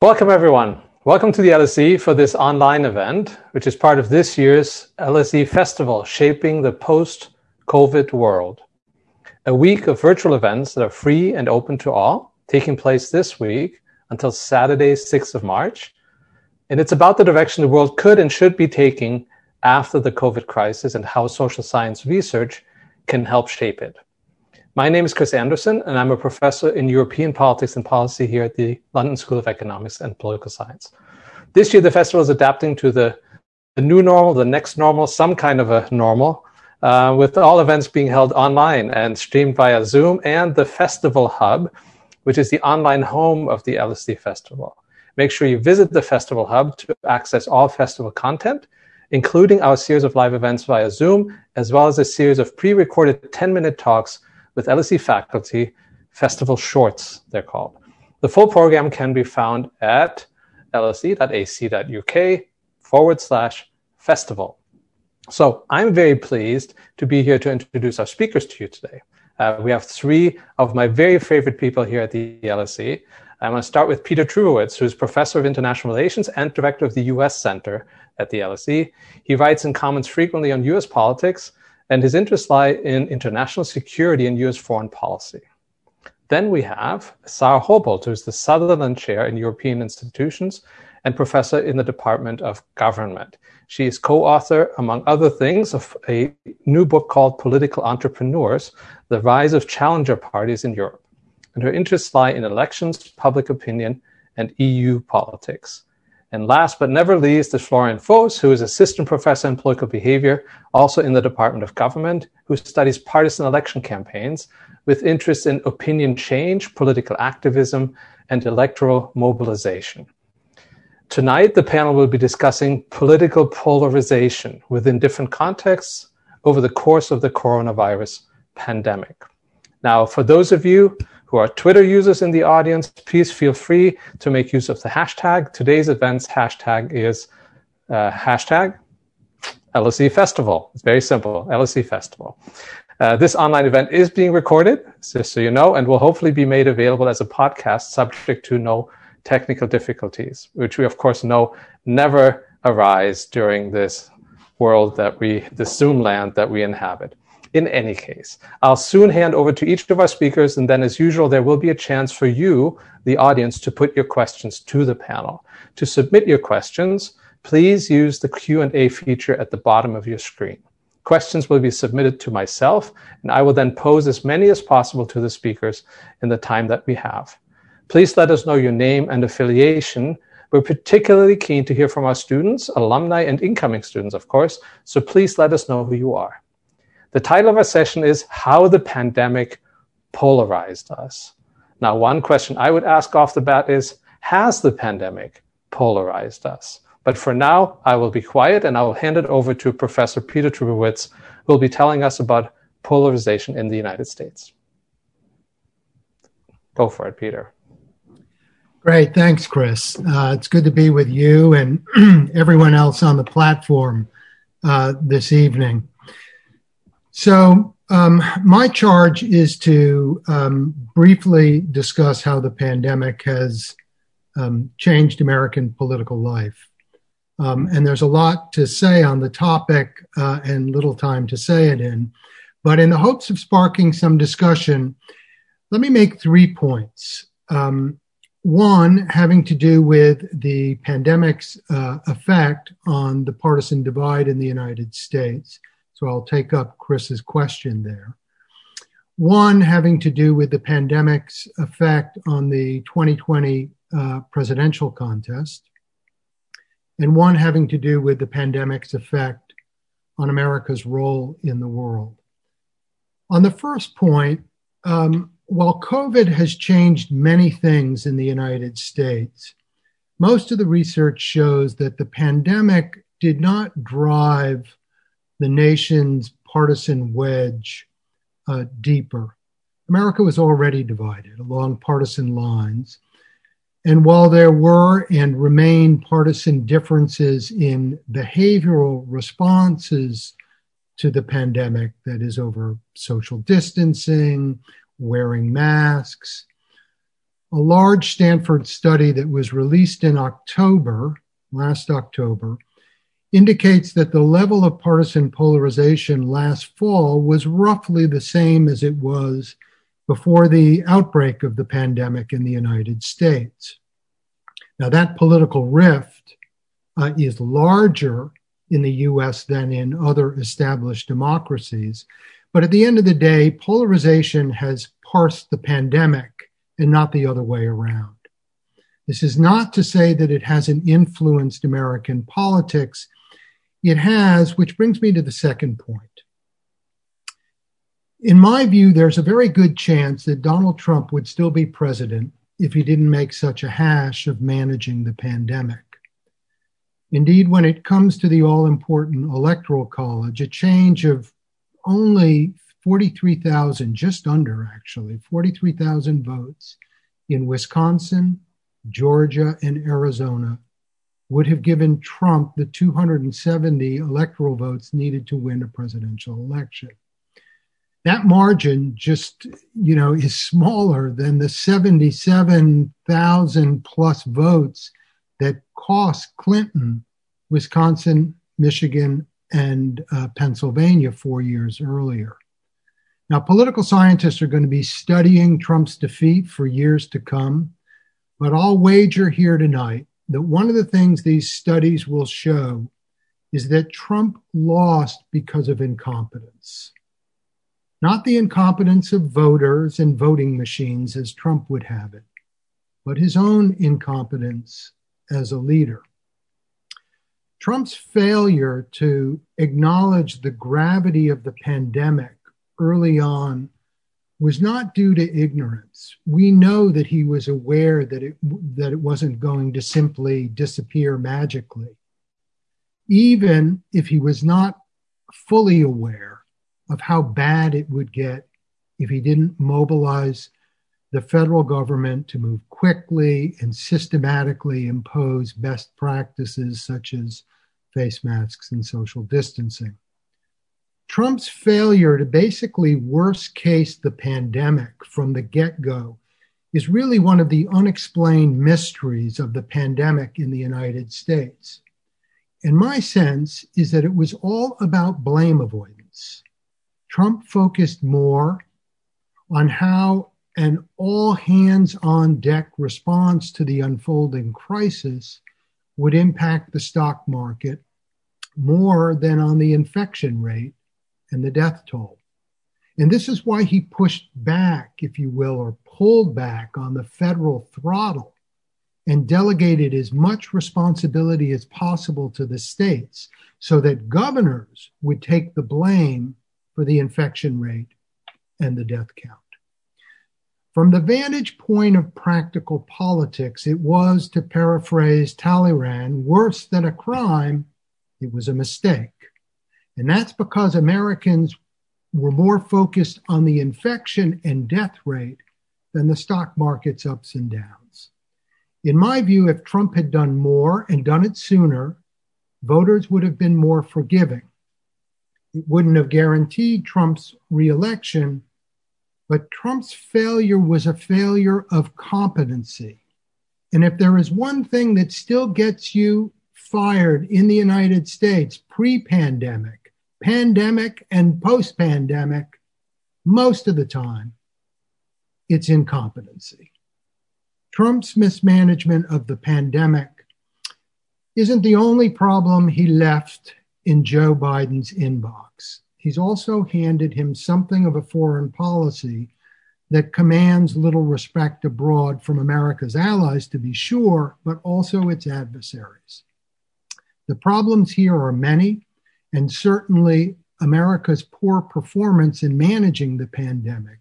Welcome, everyone. Welcome to the LSE for this online event, which is part of this year's LSE Festival, Shaping the Post COVID World. A week of virtual events that are free and open to all, taking place this week until Saturday, 6th of March. And it's about the direction the world could and should be taking after the COVID crisis and how social science research can help shape it. My name is Chris Anderson, and I'm a professor in European politics and policy here at the London School of Economics and Political Science. This year, the festival is adapting to the, the new normal, the next normal, some kind of a normal, uh, with all events being held online and streamed via Zoom and the Festival Hub, which is the online home of the LSE Festival. Make sure you visit the Festival Hub to access all festival content, including our series of live events via Zoom, as well as a series of pre recorded 10 minute talks with LSE faculty, Festival Shorts, they're called. The full program can be found at lse.ac.uk forward slash festival. So I'm very pleased to be here to introduce our speakers to you today. Uh, we have three of my very favorite people here at the LSE. I'm going to start with Peter Trubowitz, who's professor of international relations and director of the U.S. Center at the LSE. He writes and comments frequently on U.S. politics and his interests lie in international security and US foreign policy. Then we have Sarah Hobolt, who's the Sutherland Chair in European Institutions and professor in the Department of Government. She is co author, among other things, of a new book called Political Entrepreneurs The Rise of Challenger Parties in Europe. And her interests lie in elections, public opinion, and EU politics. And last but never least is Florian Foos, who is assistant professor in political behavior, also in the Department of Government, who studies partisan election campaigns with interest in opinion change, political activism, and electoral mobilization. Tonight, the panel will be discussing political polarization within different contexts over the course of the coronavirus pandemic. Now, for those of you who are Twitter users in the audience, please feel free to make use of the hashtag. Today's event's hashtag is uh, hashtag LSE Festival. It's very simple, LSE Festival. Uh, this online event is being recorded, just so you know, and will hopefully be made available as a podcast subject to no technical difficulties, which we of course know never arise during this world that we, the Zoom land that we inhabit in any case. I'll soon hand over to each of our speakers, and then as usual, there will be a chance for you, the audience, to put your questions to the panel. To submit your questions, please use the Q&A feature at the bottom of your screen. Questions will be submitted to myself, and I will then pose as many as possible to the speakers in the time that we have. Please let us know your name and affiliation. We're particularly keen to hear from our students, alumni, and incoming students, of course, so please let us know who you are. The title of our session is How the Pandemic Polarized Us. Now, one question I would ask off the bat is Has the pandemic polarized us? But for now, I will be quiet and I will hand it over to Professor Peter Trubowitz, who will be telling us about polarization in the United States. Go for it, Peter. Great. Thanks, Chris. Uh, it's good to be with you and everyone else on the platform uh, this evening. So, um, my charge is to um, briefly discuss how the pandemic has um, changed American political life. Um, and there's a lot to say on the topic uh, and little time to say it in. But in the hopes of sparking some discussion, let me make three points. Um, one having to do with the pandemic's uh, effect on the partisan divide in the United States. So I'll take up Chris's question there. One having to do with the pandemic's effect on the 2020 uh, presidential contest, and one having to do with the pandemic's effect on America's role in the world. On the first point, um, while COVID has changed many things in the United States, most of the research shows that the pandemic did not drive the nation's partisan wedge uh, deeper. America was already divided along partisan lines. And while there were and remain partisan differences in behavioral responses to the pandemic, that is, over social distancing, wearing masks, a large Stanford study that was released in October, last October, indicates that the level of partisan polarization last fall was roughly the same as it was before the outbreak of the pandemic in the United States. Now, that political rift uh, is larger in the US than in other established democracies. But at the end of the day, polarization has parsed the pandemic and not the other way around. This is not to say that it hasn't influenced American politics. It has, which brings me to the second point. In my view, there's a very good chance that Donald Trump would still be president if he didn't make such a hash of managing the pandemic. Indeed, when it comes to the all important Electoral College, a change of only 43,000, just under actually, 43,000 votes in Wisconsin, Georgia, and Arizona would have given Trump the 270 electoral votes needed to win a presidential election. That margin just, you know, is smaller than the 77,000 plus votes that cost Clinton Wisconsin, Michigan, and uh, Pennsylvania four years earlier. Now, political scientists are going to be studying Trump's defeat for years to come, but I'll wager here tonight that one of the things these studies will show is that Trump lost because of incompetence. Not the incompetence of voters and voting machines as Trump would have it, but his own incompetence as a leader. Trump's failure to acknowledge the gravity of the pandemic early on was not due to ignorance. We know that he was aware that it, that it wasn't going to simply disappear magically. Even if he was not fully aware of how bad it would get if he didn't mobilize the federal government to move quickly and systematically impose best practices such as face masks and social distancing. Trump's failure to basically worst case the pandemic from the get go is really one of the unexplained mysteries of the pandemic in the United States. And my sense is that it was all about blame avoidance. Trump focused more on how an all hands on deck response to the unfolding crisis would impact the stock market more than on the infection rate and the death toll. And this is why he pushed back, if you will, or pulled back on the federal throttle and delegated as much responsibility as possible to the states so that governors would take the blame for the infection rate and the death count. From the vantage point of practical politics, it was, to paraphrase Talleyrand, worse than a crime, it was a mistake. And that's because Americans were more focused on the infection and death rate than the stock market's ups and downs. In my view, if Trump had done more and done it sooner, voters would have been more forgiving. It wouldn't have guaranteed Trump's reelection, but Trump's failure was a failure of competency. And if there is one thing that still gets you fired in the United States pre pandemic, pandemic, and post pandemic, most of the time, it's incompetency. Trump's mismanagement of the pandemic isn't the only problem he left in Joe Biden's inbox he's also handed him something of a foreign policy that commands little respect abroad from America's allies, to be sure, but also its adversaries. The problems here are many, and certainly America's poor performance in managing the pandemic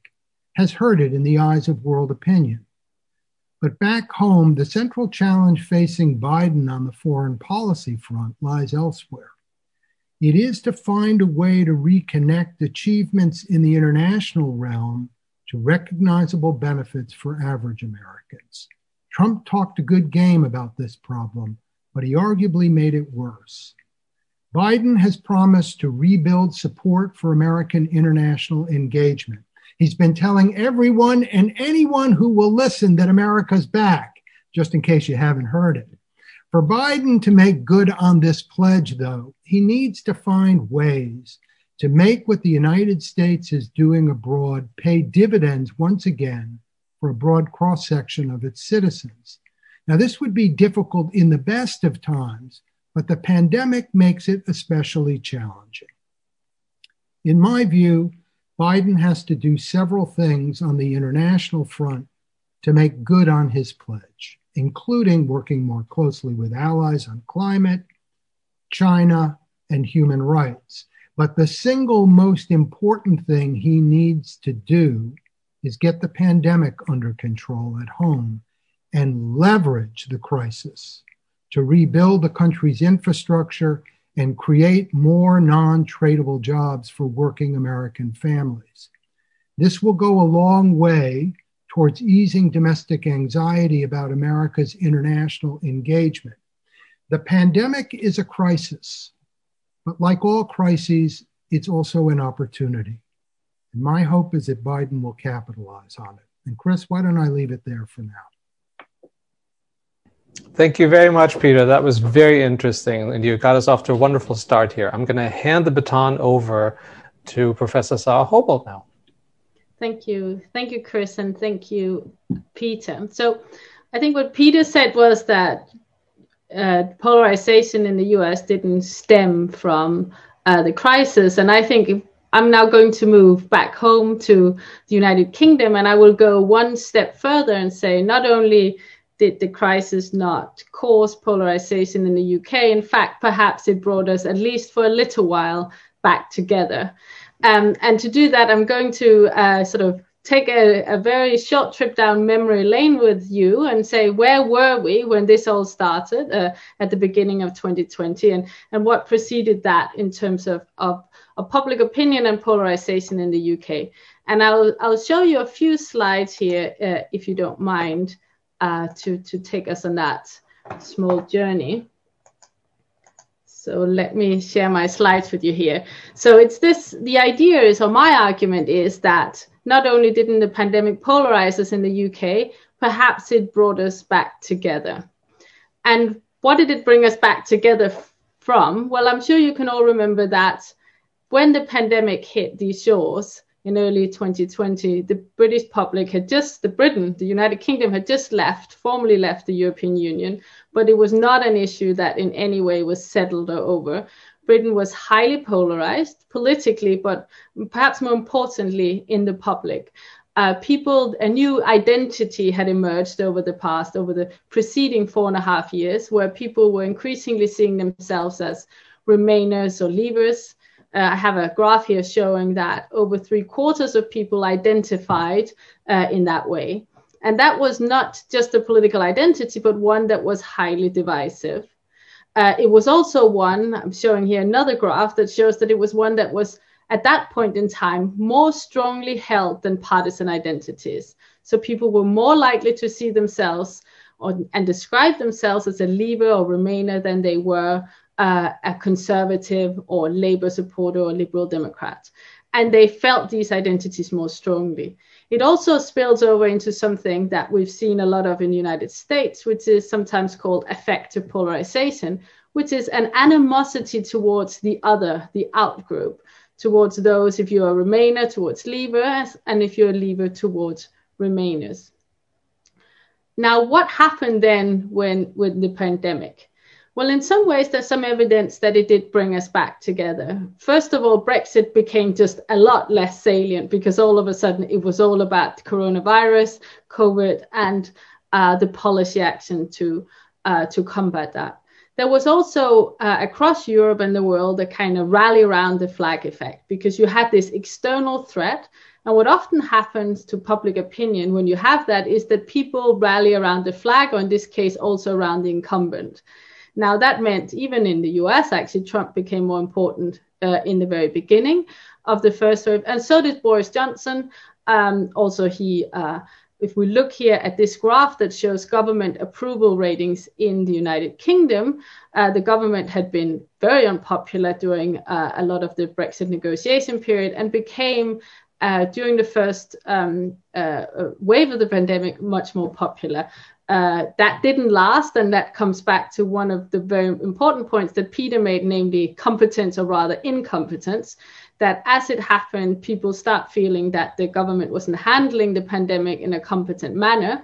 has hurt it in the eyes of world opinion. But back home, the central challenge facing Biden on the foreign policy front lies elsewhere. It is to find a way to reconnect achievements in the international realm to recognizable benefits for average Americans. Trump talked a good game about this problem, but he arguably made it worse. Biden has promised to rebuild support for American international engagement. He's been telling everyone and anyone who will listen that America's back, just in case you haven't heard it. For Biden to make good on this pledge, though, he needs to find ways to make what the United States is doing abroad pay dividends once again for a broad cross section of its citizens. Now, this would be difficult in the best of times, but the pandemic makes it especially challenging. In my view, Biden has to do several things on the international front to make good on his pledge, including working more closely with allies on climate, China, and human rights. But the single most important thing he needs to do is get the pandemic under control at home and leverage the crisis to rebuild the country's infrastructure and create more non tradable jobs for working American families. This will go a long way towards easing domestic anxiety about America's international engagement. The pandemic is a crisis. But like all crises, it's also an opportunity. And my hope is that Biden will capitalize on it. And Chris, why don't I leave it there for now? Thank you very much, Peter. That was very interesting, and you got us off to a wonderful start here. I'm going to hand the baton over to Professor Sarah Hobolt now. Thank you. Thank you, Chris, and thank you, Peter. So I think what Peter said was that uh, polarization in the US didn't stem from uh, the crisis. And I think I'm now going to move back home to the United Kingdom and I will go one step further and say not only did the crisis not cause polarization in the UK, in fact, perhaps it brought us, at least for a little while, back together. Um, and to do that, I'm going to uh, sort of take a, a, very short trip down memory lane with you and say where were we when this all started uh, at the beginning of 2020 and, and what preceded that in terms of, of, of, public opinion and polarization in the UK. And I'll, I'll show you a few slides here, uh, if you don't mind, uh, to, to take us on that small journey. So let me share my slides with you here. So it's this, the idea is, or my argument is that not only didn't the pandemic polarize us in the UK, perhaps it brought us back together. And what did it bring us back together from? Well, I'm sure you can all remember that when the pandemic hit these shores in early 2020, the British public had just, the Britain, the United Kingdom had just left, formally left the European Union, but it was not an issue that in any way was settled or over. Britain was highly polarized politically, but perhaps more importantly, in the public. Uh, people, a new identity had emerged over the past, over the preceding four and a half years, where people were increasingly seeing themselves as Remainers or Leavers. Uh, I have a graph here showing that over three quarters of people identified uh, in that way. And that was not just a political identity, but one that was highly divisive. Uh, it was also one, I'm showing here another graph that shows that it was one that was at that point in time more strongly held than partisan identities. So people were more likely to see themselves or, and describe themselves as a Leaver or Remainer than they were uh, a conservative or Labour supporter or Liberal Democrat. And they felt these identities more strongly. It also spills over into something that we've seen a lot of in the United States, which is sometimes called affective polarization, which is an animosity towards the other, the out group, towards those if you're a Remainer, towards Leavers, and if you're a Leaver, towards Remainers. Now, what happened then when with the pandemic? Well, in some ways, there's some evidence that it did bring us back together. First of all, Brexit became just a lot less salient because all of a sudden it was all about coronavirus, COVID, and uh, the policy action to uh, to combat that. There was also uh, across Europe and the world a kind of rally around the flag effect because you had this external threat. And what often happens to public opinion when you have that is that people rally around the flag, or in this case, also around the incumbent. Now, that meant even in the US, actually, Trump became more important uh, in the very beginning of the first wave, and so did Boris Johnson. Um, also, he, uh, if we look here at this graph that shows government approval ratings in the United Kingdom, uh, the government had been very unpopular during uh, a lot of the Brexit negotiation period and became uh, during the first um, uh, wave of the pandemic much more popular. Uh, that didn't last, and that comes back to one of the very important points that Peter made, namely competence or rather incompetence. That as it happened, people start feeling that the government wasn't handling the pandemic in a competent manner.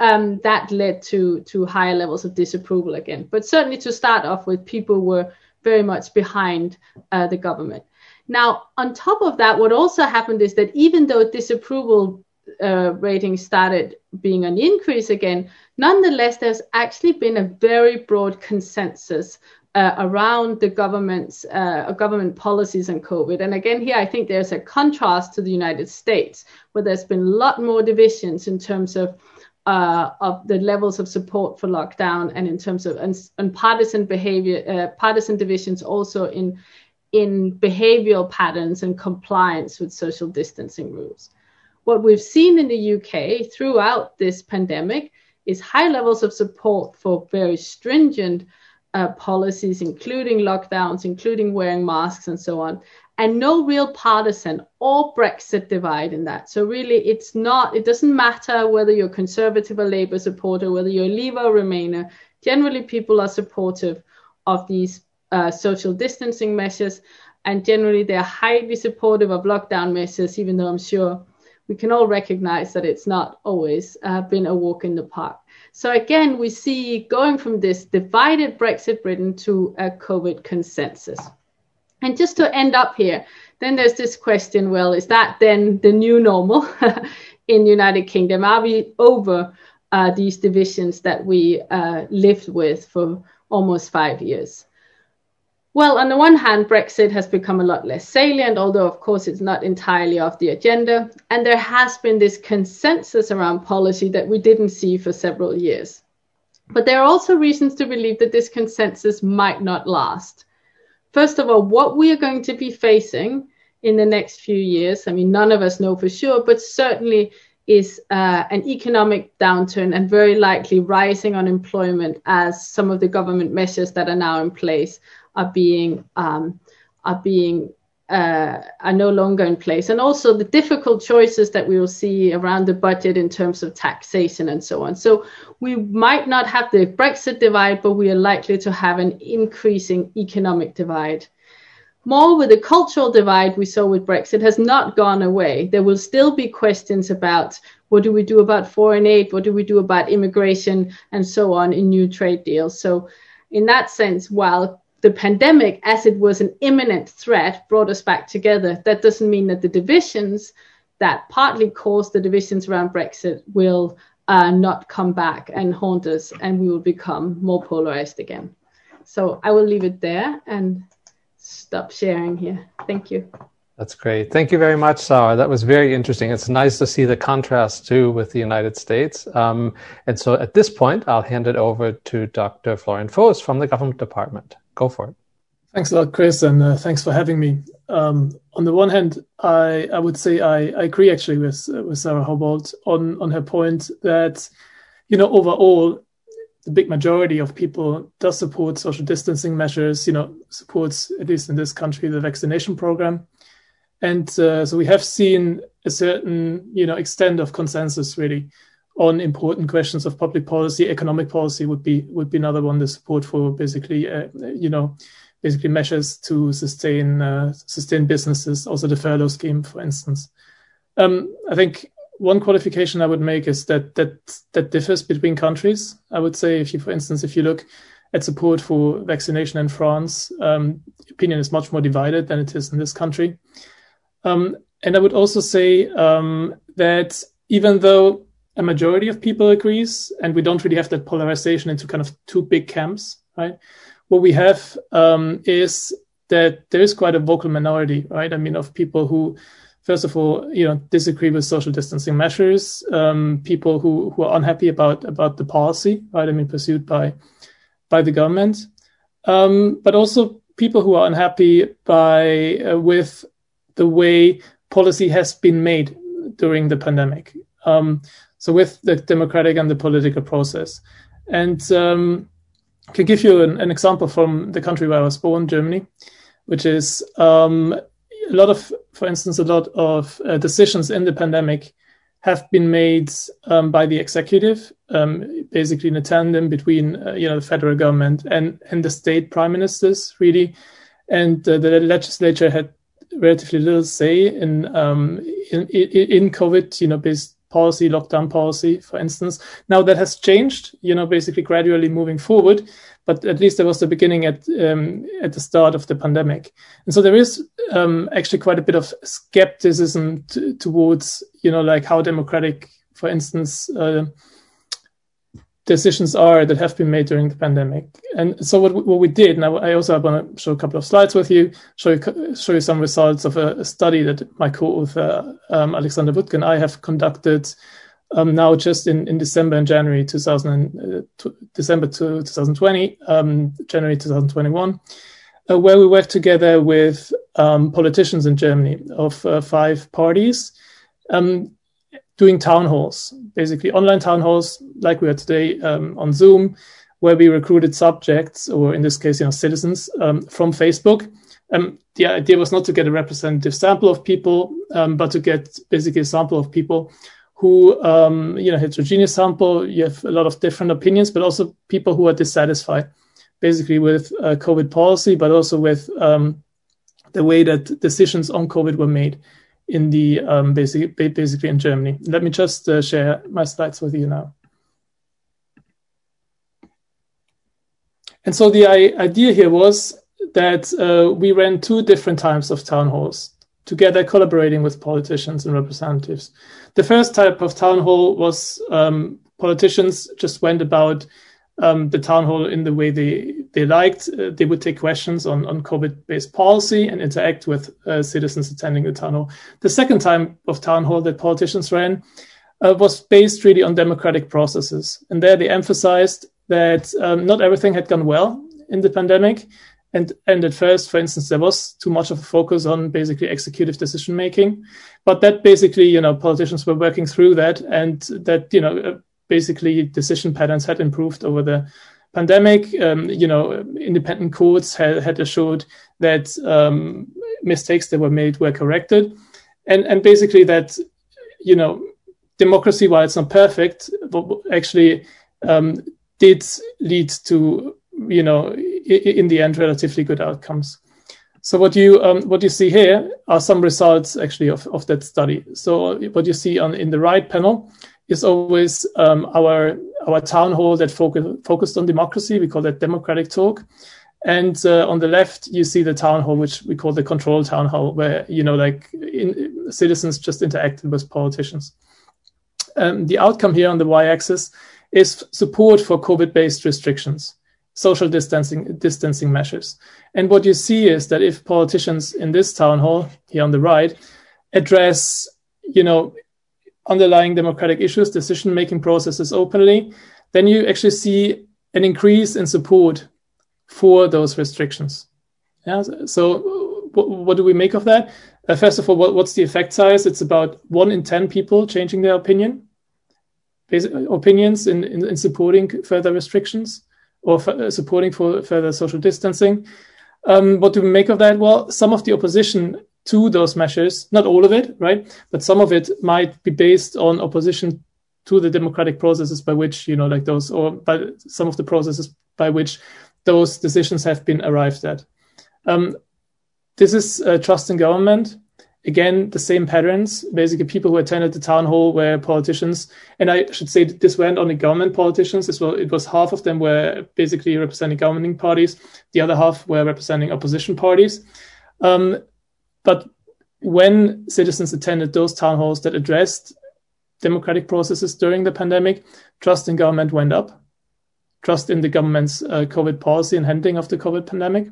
Um, that led to to higher levels of disapproval again. But certainly to start off with, people were very much behind uh, the government. Now, on top of that, what also happened is that even though disapproval uh, ratings started being on increase again, nonetheless, there's actually been a very broad consensus uh, around the government's uh, government policies on COVID. And again, here I think there's a contrast to the United States, where there's been a lot more divisions in terms of uh, of the levels of support for lockdown, and in terms of and, and partisan behavior, uh, partisan divisions also in in behavioral patterns and compliance with social distancing rules. What we've seen in the UK throughout this pandemic is high levels of support for very stringent uh, policies, including lockdowns, including wearing masks, and so on, and no real partisan or Brexit divide in that. So, really, it's not, it doesn't matter whether you're conservative or Labour supporter, whether you're a Leaver or Remainer. Generally, people are supportive of these uh, social distancing measures, and generally they're highly supportive of lockdown measures, even though I'm sure we can all recognize that it's not always uh, been a walk in the park. So again, we see going from this divided Brexit Britain to a COVID consensus. And just to end up here, then there's this question: Well, is that then the new normal in United Kingdom? Are we over uh, these divisions that we uh, lived with for almost five years? Well, on the one hand, Brexit has become a lot less salient, although, of course, it's not entirely off the agenda. And there has been this consensus around policy that we didn't see for several years. But there are also reasons to believe that this consensus might not last. First of all, what we are going to be facing in the next few years, I mean, none of us know for sure, but certainly is uh, an economic downturn and very likely rising unemployment as some of the government measures that are now in place are being um, are being uh, are no longer in place, and also the difficult choices that we will see around the budget in terms of taxation and so on. So we might not have the Brexit divide, but we are likely to have an increasing economic divide. More with the cultural divide we saw with Brexit has not gone away. There will still be questions about what do we do about foreign aid, what do we do about immigration, and so on in new trade deals. So, in that sense, while the pandemic, as it was an imminent threat, brought us back together. That doesn't mean that the divisions that partly caused the divisions around Brexit will uh, not come back and haunt us, and we will become more polarized again. So I will leave it there and stop sharing here. Thank you. That's great. Thank you very much, Sarah. That was very interesting. It's nice to see the contrast too with the United States. Um, and so at this point, I'll hand it over to Dr. Florian Foos from the Government Department go for it. Thanks a lot, Chris, and uh, thanks for having me. Um, on the one hand, I, I would say I, I agree actually with with Sarah Hobolt on on her point that you know overall the big majority of people does support social distancing measures. You know supports at least in this country the vaccination program, and uh, so we have seen a certain you know extent of consensus really on important questions of public policy. Economic policy would be would be another one. The support for basically, uh, you know, basically measures to sustain uh, sustain businesses. Also, the furlough scheme, for instance. Um, I think one qualification I would make is that that that differs between countries. I would say, if you, for instance, if you look at support for vaccination in France, um, opinion is much more divided than it is in this country. Um, and I would also say um, that even though a majority of people agrees, and we don't really have that polarization into kind of two big camps, right? What we have um, is that there is quite a vocal minority, right? I mean, of people who, first of all, you know, disagree with social distancing measures, um, people who who are unhappy about about the policy, right? I mean, pursued by by the government, um, but also people who are unhappy by uh, with the way policy has been made during the pandemic. Um, so with the democratic and the political process. And um, I can give you an, an, example from the country where I was born, Germany, which is um, a lot of, for instance, a lot of uh, decisions in the pandemic have been made um, by the executive, um, basically in a tandem between uh, you know the federal government and and the state prime ministers, really, and uh, the legislature had relatively little say in um, in, in COVID, you know, based policy, lockdown policy, for instance. Now that has changed, you know, basically gradually moving forward, but at least there was the beginning at um, at the start of the pandemic, and so there is um, actually quite a bit of skepticism t- towards, you know, like how democratic, for instance. Uh, decisions are that have been made during the pandemic. And so what, what we did, now I also want to show a couple of slides with you, show you, show you some results of a, a study that my co-author um, Alexander Wuttke and I have conducted um, now just in, in December and January 2000, uh, December to 2020, um, January 2021, uh, where we worked together with um, politicians in Germany of uh, five parties. Um, doing town halls, basically online town halls like we are today um, on Zoom, where we recruited subjects, or in this case, you know, citizens um, from Facebook. Um, the idea was not to get a representative sample of people, um, but to get basically a sample of people who, um, you know, heterogeneous sample. You have a lot of different opinions, but also people who are dissatisfied, basically with uh, COVID policy, but also with um, the way that decisions on COVID were made in the um, basic, basically in Germany. Let me just uh, share my slides with you now. And so the idea here was that uh, we ran two different types of town halls together, collaborating with politicians and representatives. The first type of town hall was um, politicians just went about um, the town hall in the way they they liked. Uh, they would take questions on on COVID based policy and interact with uh, citizens attending the town hall. The second time of town hall that politicians ran uh, was based really on democratic processes, and there they emphasized that um, not everything had gone well in the pandemic. And, and at first, for instance, there was too much of a focus on basically executive decision making, but that basically, you know, politicians were working through that, and that you know, basically decision patterns had improved over the pandemic. Um, you know, independent courts had, had assured that um, mistakes that were made were corrected, and and basically that you know democracy, while it's not perfect, actually um, did lead to you know in the end relatively good outcomes. So what you um, what you see here are some results actually of, of that study. So what you see on in the right panel is always um, our our town hall that focus, focused on democracy. We call that democratic talk. And uh, on the left, you see the town hall, which we call the control town hall, where you know, like in, citizens just interacted with politicians. Um, the outcome here on the y-axis is support for COVID-based restrictions, social distancing distancing measures. And what you see is that if politicians in this town hall here on the right address, you know, underlying democratic issues, decision making processes openly, then you actually see an increase in support for those restrictions. Yeah, so what, do we make of that? Uh, first of all, what, what's the effect size? It's about one in 10 people changing their opinion, opinions in, in, in, supporting further restrictions or f- uh, supporting for further social distancing. Um, what do we make of that? Well, some of the opposition to those measures, not all of it, right? But some of it might be based on opposition to the democratic processes by which, you know, like those, or by some of the processes by which those decisions have been arrived at. Um, this is uh, trust in government. Again, the same patterns. Basically, people who attended the town hall were politicians, and I should say this weren't only government politicians as well. It was half of them were basically representing governing parties. The other half were representing opposition parties. Um, but when citizens attended those town halls that addressed democratic processes during the pandemic, trust in government went up. Trust in the government's uh, COVID policy and handling of the COVID pandemic.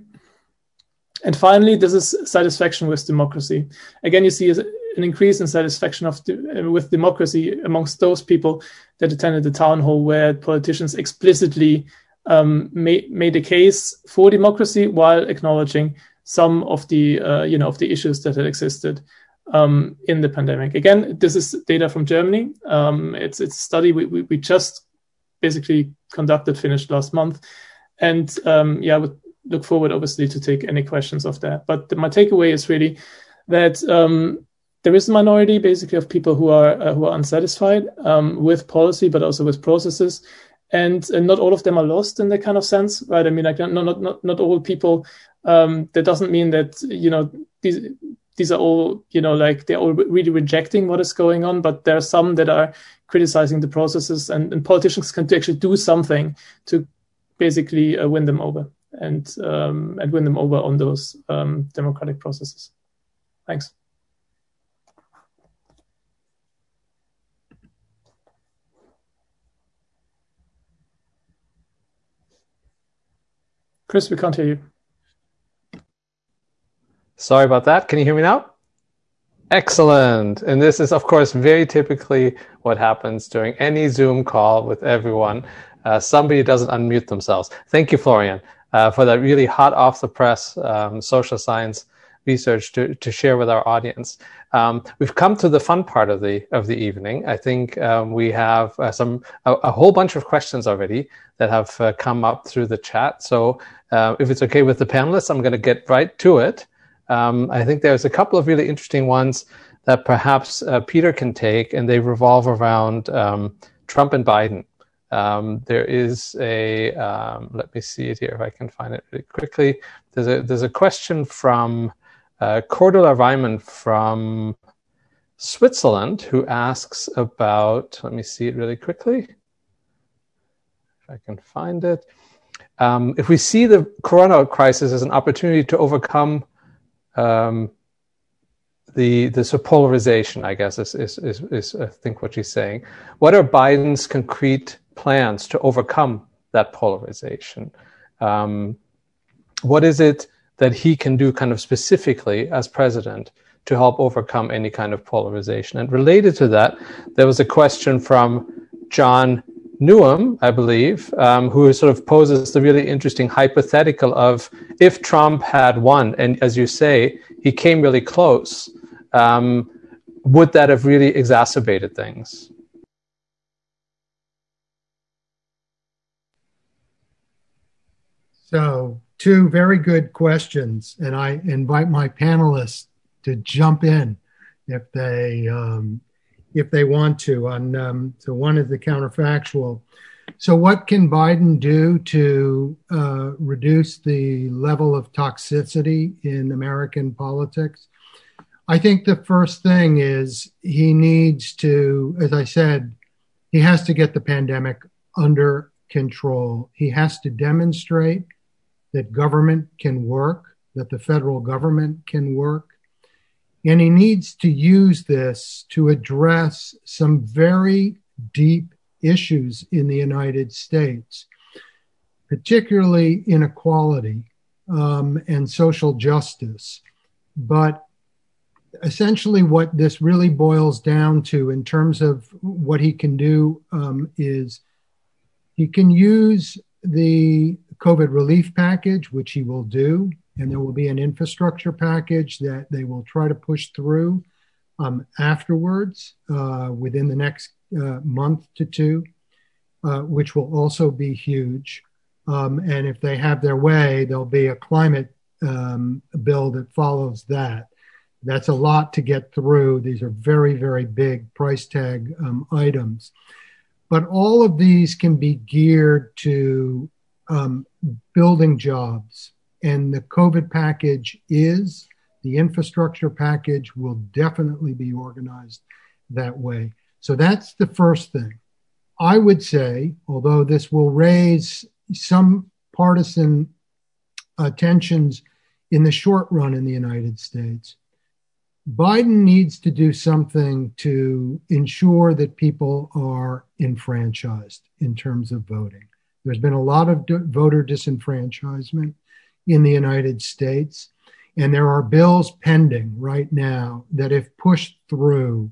And finally, this is satisfaction with democracy. Again, you see an increase in satisfaction of uh, with democracy amongst those people that attended the town hall where politicians explicitly um, made, made a case for democracy while acknowledging some of the uh, you know of the issues that had existed um, in the pandemic. Again, this is data from Germany. Um, it's it's a study we, we, we just basically conducted, finished last month, and um, yeah, I would look forward obviously to take any questions of that. But the, my takeaway is really that um, there is a minority basically of people who are uh, who are unsatisfied um, with policy, but also with processes, and, and not all of them are lost in that kind of sense, right? I mean, like not not not, not all people. Um, that doesn't mean that you know these these are all you know like they're all really rejecting what is going on, but there are some that are criticizing the processes, and, and politicians can actually do something to basically uh, win them over and um, and win them over on those um, democratic processes. Thanks. Chris, we can't hear you. Sorry about that. Can you hear me now? Excellent. And this is, of course, very typically what happens during any Zoom call with everyone. Uh, somebody doesn't unmute themselves. Thank you, Florian, uh, for that really hot off the press um, social science research to, to share with our audience. Um, we've come to the fun part of the of the evening. I think um, we have uh, some a, a, whole bunch of questions already that have uh, come up through the chat. So uh, if it's okay with the panelists, I'm going to get right to it. Um, I think there's a couple of really interesting ones that perhaps uh, Peter can take, and they revolve around um, Trump and Biden. Um, there is a um, let me see it here if I can find it really quickly. There's a there's a question from uh, Cordula Reimann from Switzerland who asks about. Let me see it really quickly. If I can find it. Um, if we see the corona crisis as an opportunity to overcome um, the polarization, I guess is, is, is is I think what she's saying. What are Biden's concrete plans to overcome that polarization? Um, what is it that he can do kind of specifically as president to help overcome any kind of polarization? And related to that, there was a question from John Newham, I believe, um, who sort of poses the really interesting hypothetical of if Trump had won, and as you say, he came really close, um, would that have really exacerbated things? So, two very good questions, and I invite my panelists to jump in if they um, if they want to. On um, so one is the counterfactual. So what can Biden do to uh, reduce the level of toxicity in American politics? I think the first thing is he needs to, as I said, he has to get the pandemic under control. He has to demonstrate that government can work, that the federal government can work, and he needs to use this to address some very deep issues in the United States, particularly inequality um, and social justice. But essentially, what this really boils down to in terms of what he can do um, is he can use the COVID relief package, which he will do and there will be an infrastructure package that they will try to push through um, afterwards uh, within the next uh, month to two, uh, which will also be huge. Um, and if they have their way, there'll be a climate um, bill that follows that. That's a lot to get through. These are very, very big price tag um, items. But all of these can be geared to um, building jobs, and the COVID package is, the infrastructure package will definitely be organized that way. So that's the first thing. I would say, although this will raise some partisan uh, tensions in the short run in the United States, Biden needs to do something to ensure that people are enfranchised in terms of voting. There's been a lot of voter disenfranchisement in the United States. And there are bills pending right now that, if pushed through,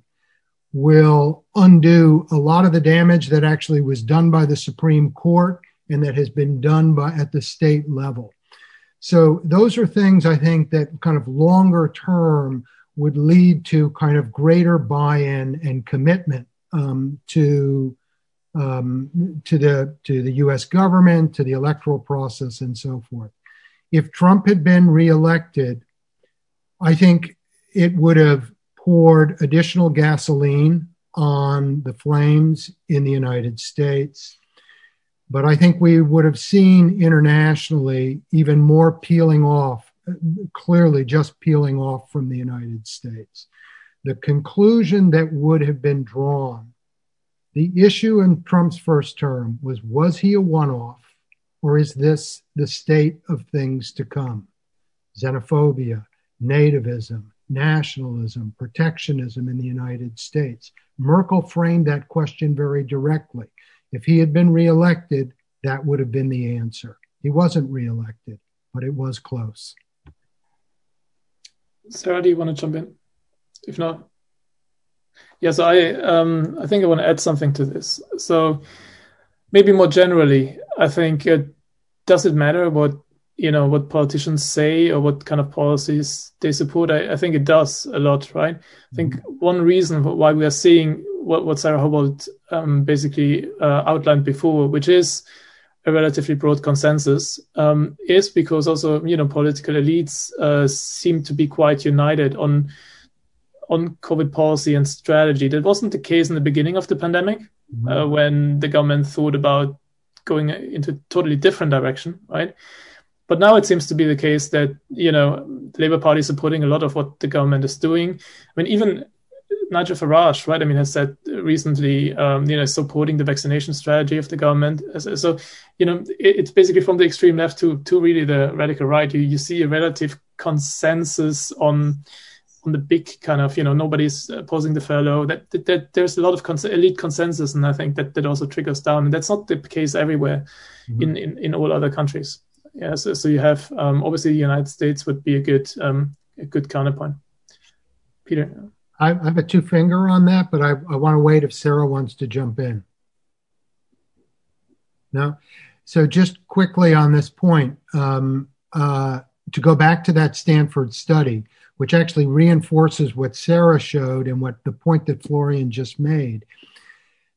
will undo a lot of the damage that actually was done by the Supreme Court and that has been done by, at the state level. So, those are things I think that kind of longer term would lead to kind of greater buy in and commitment um, to. Um, to the to the U.S. government, to the electoral process, and so forth if Trump had been reelected, I think it would have poured additional gasoline on the flames in the United States. But I think we would have seen internationally even more peeling off, clearly just peeling off from the United States. The conclusion that would have been drawn the issue in Trump's first term was was he a one off or is this the state of things to come? Xenophobia, nativism, nationalism, protectionism in the United States. Merkel framed that question very directly. If he had been reelected, that would have been the answer. He wasn't reelected, but it was close. Sarah, do you want to jump in? If not, yes, I um, I think I want to add something to this. So maybe more generally, I think does it matter what you know what politicians say or what kind of policies they support? I, I think it does a lot, right? I think mm-hmm. one reason why we are seeing what, what Sarah Hobolt um, basically uh, outlined before, which is a relatively broad consensus, um, is because also you know political elites uh, seem to be quite united on on COVID policy and strategy. That wasn't the case in the beginning of the pandemic, mm-hmm. uh, when the government thought about going into a totally different direction, right? But now it seems to be the case that you know the Labour Party is supporting a lot of what the government is doing. I mean, even Nigel Farage, right? I mean, has said recently, um, you know, supporting the vaccination strategy of the government. So, you know, it's basically from the extreme left to to really the radical right. You you see a relative consensus on on the big kind of you know nobody's opposing the furlough. That, that, that there's a lot of cons- elite consensus and i think that that also trickles down. And that's not the case everywhere mm-hmm. in, in in all other countries. Yeah so, so you have um, obviously the united states would be a good um, a good counterpoint. Peter? I, I have a two finger on that but i, I want to wait if sarah wants to jump in. No? So just quickly on this point um, uh, to go back to that stanford study which actually reinforces what Sarah showed and what the point that Florian just made.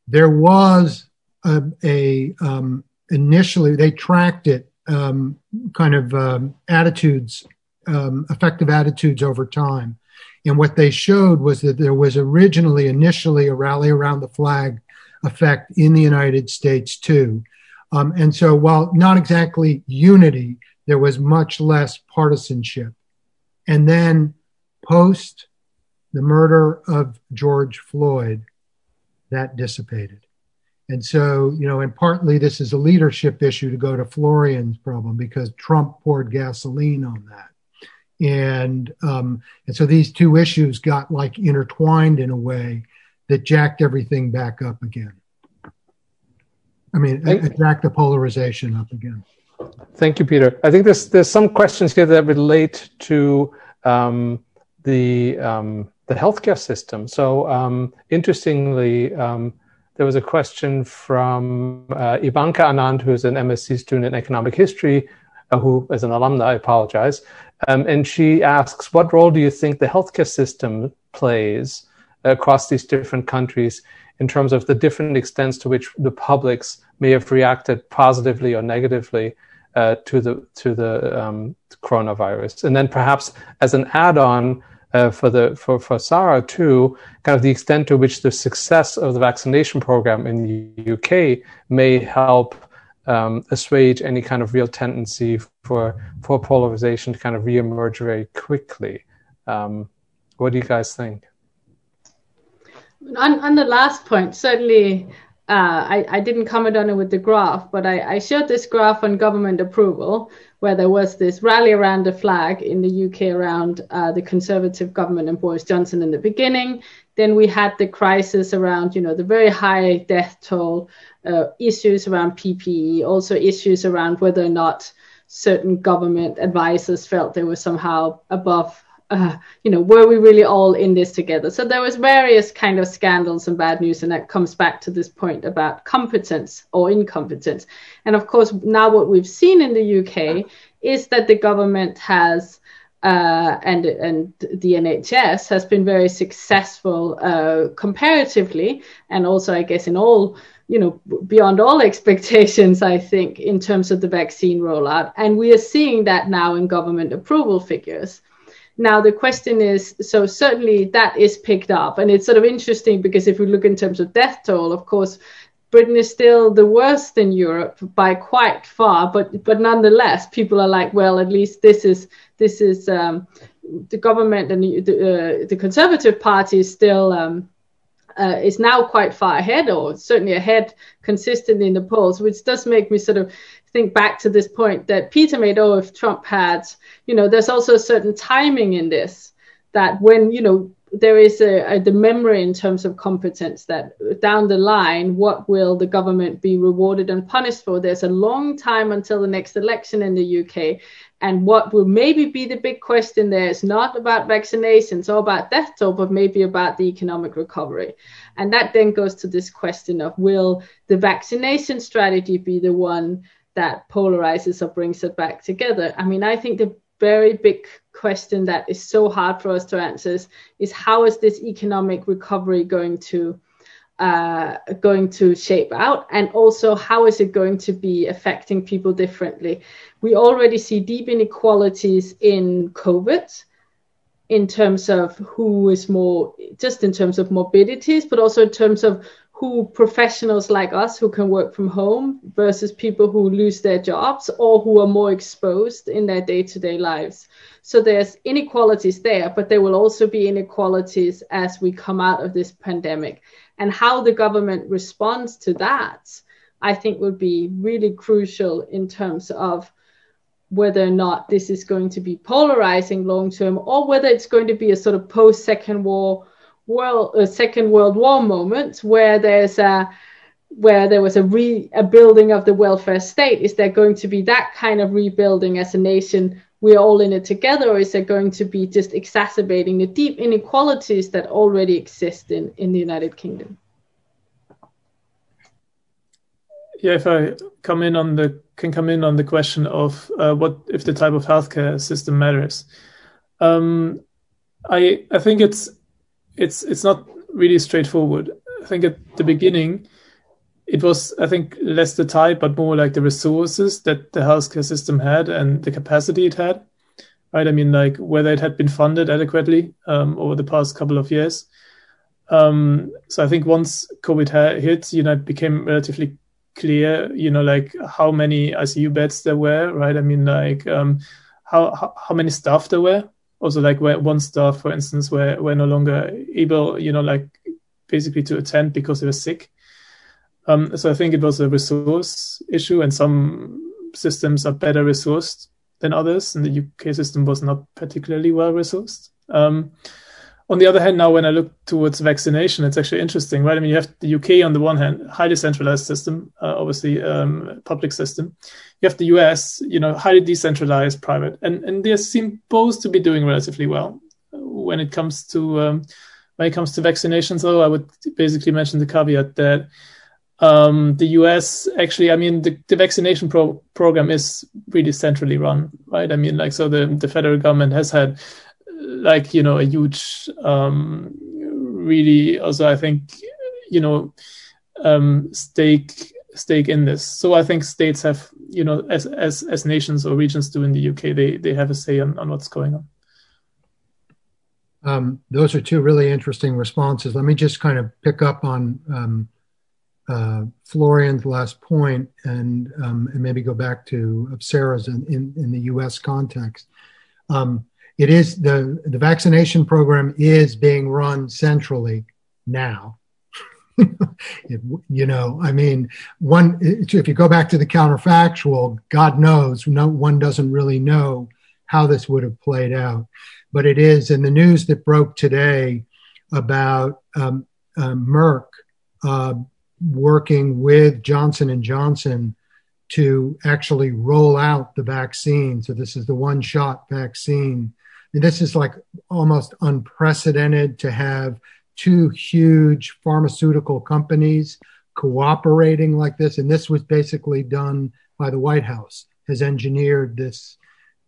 There was a, a um, initially they tracked it um, kind of um, attitudes, um, effective attitudes over time, and what they showed was that there was originally initially a rally around the flag effect in the United States too. Um, and so, while not exactly unity, there was much less partisanship. And then post the murder of George Floyd, that dissipated. And so, you know, and partly this is a leadership issue to go to Florian's problem because Trump poured gasoline on that. And um, and so these two issues got like intertwined in a way that jacked everything back up again. I mean, it jacked the polarization up again. Thank you, Peter. I think there's there's some questions here that relate to um, the um, the healthcare system. So um, interestingly, um, there was a question from uh, Ivanka Anand, who's an MSc student in economic history, uh, who is an alumna. I apologize, um, and she asks, "What role do you think the healthcare system plays across these different countries?" In terms of the different extents to which the publics may have reacted positively or negatively uh, to the to the um, coronavirus, and then perhaps as an add-on uh, for the for for Sarah too, kind of the extent to which the success of the vaccination program in the UK may help um, assuage any kind of real tendency for for polarization to kind of reemerge very quickly. Um, what do you guys think? On, on the last point, certainly uh, I, I, didn't comment on it with the graph, but I, I, showed this graph on government approval, where there was this rally around the flag in the UK around uh, the Conservative government and Boris Johnson in the beginning. Then we had the crisis around, you know, the very high death toll, uh, issues around PPE, also issues around whether or not certain government advisors felt they were somehow above uh, you know, were we really all in this together? So there was various kind of scandals and bad news, and that comes back to this point about competence or incompetence. And of course, now what we've seen in the UK is that the government has uh, and and the NHS has been very successful uh, comparatively, and also I guess in all you know beyond all expectations i think in terms of the vaccine rollout and we are seeing that now in government approval figures now the question is so certainly that is picked up and it's sort of interesting because if we look in terms of death toll of course britain is still the worst in europe by quite far but but nonetheless people are like well at least this is this is um, the government and the, uh, the conservative party is still um, uh, is now quite far ahead, or certainly ahead consistently in the polls, which does make me sort of think back to this point that Peter made. Oh, if Trump had, you know, there's also a certain timing in this that when you know there is a, a, the memory in terms of competence that down the line what will the government be rewarded and punished for there's a long time until the next election in the uk and what will maybe be the big question there is not about vaccinations or about death toll, but maybe about the economic recovery. And that then goes to this question of will the vaccination strategy be the one that polarizes or brings it back together? I mean, I think the very big question that is so hard for us to answer is, is how is this economic recovery going to uh, going to shape out and also how is it going to be affecting people differently we already see deep inequalities in covid in terms of who is more just in terms of morbidities but also in terms of who professionals like us who can work from home versus people who lose their jobs or who are more exposed in their day-to-day lives. So there's inequalities there but there will also be inequalities as we come out of this pandemic. And how the government responds to that i think would be really crucial in terms of whether or not this is going to be polarizing long term or whether it's going to be a sort of post second war world a second world war moment where there's a where there was a re a building of the welfare state is there going to be that kind of rebuilding as a nation we're all in it together, or is there going to be just exacerbating the deep inequalities that already exist in, in the United Kingdom? Yeah, if I come in on the can come in on the question of uh, what if the type of healthcare system matters. Um, I I think it's it's it's not really straightforward. I think at the beginning, it was I think less the type, but more like the resources that the healthcare system had and the capacity it had. Right, I mean, like whether it had been funded adequately um, over the past couple of years. Um, so I think once COVID ha- hit, you know, it became relatively clear, you know, like how many ICU beds there were, right? I mean, like um, how, how, how many staff there were. Also, like where one staff, for instance, were were no longer able, you know, like basically to attend because they were sick. Um, so I think it was a resource issue, and some systems are better resourced than others, and the UK system was not particularly well resourced. Um, on the other hand, now when I look towards vaccination, it's actually interesting, right? I mean, you have the UK on the one hand, highly centralized system, uh, obviously um, public system. You have the US, you know, highly decentralized private, and and they seem both to be doing relatively well when it comes to um, when it comes to vaccinations. Though I would basically mention the caveat that um, the US actually, I mean, the, the vaccination pro- program is really centrally run, right? I mean, like, so the, the federal government has had, like, you know, a huge, um, really, also, I think, you know, um, stake stake in this. So I think states have, you know, as as as nations or regions do in the UK, they they have a say on, on what's going on. Um, those are two really interesting responses. Let me just kind of pick up on um, uh, Florian's last point and, um, and maybe go back to Sarah's in, in, in the US context. Um, it is the, the vaccination program is being run centrally now. you know, I mean, one, if you go back to the counterfactual, God knows, no one doesn't really know how this would have played out. But it is in the news that broke today about um, uh, Merck uh, working with Johnson and Johnson to actually roll out the vaccine. So this is the one shot vaccine. This is like almost unprecedented to have two huge pharmaceutical companies cooperating like this. And this was basically done by the White House, has engineered this,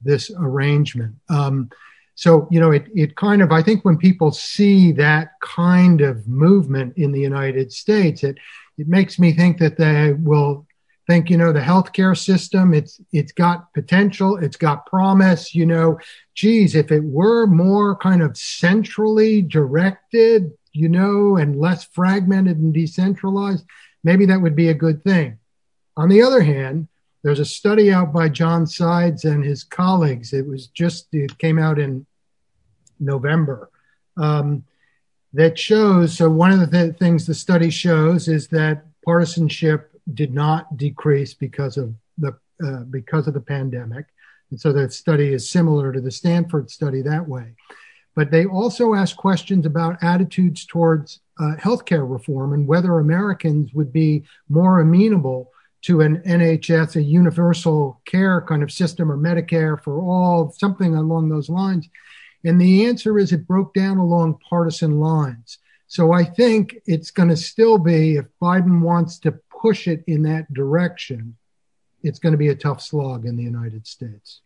this arrangement. Um, so you know it, it kind of i think when people see that kind of movement in the united states it it makes me think that they will think you know the healthcare system it's it's got potential it's got promise you know. Geez if it were more kind of centrally directed you know and less fragmented and decentralized maybe that would be a good thing. On the other hand there's a study out by john sides and his colleagues. It was just it came out in november um, that shows so one of the th- things the study shows is that partisanship did not decrease because of the uh, because of the pandemic, and so that study is similar to the Stanford study that way. But they also asked questions about attitudes towards uh, healthcare reform and whether Americans would be more amenable to an NHS, a universal care kind of system, or Medicare for all, something along those lines. And the answer is it broke down along partisan lines. So I think it's going to still be, if Biden wants to push it in that direction, it's going to be a tough slog in the United States.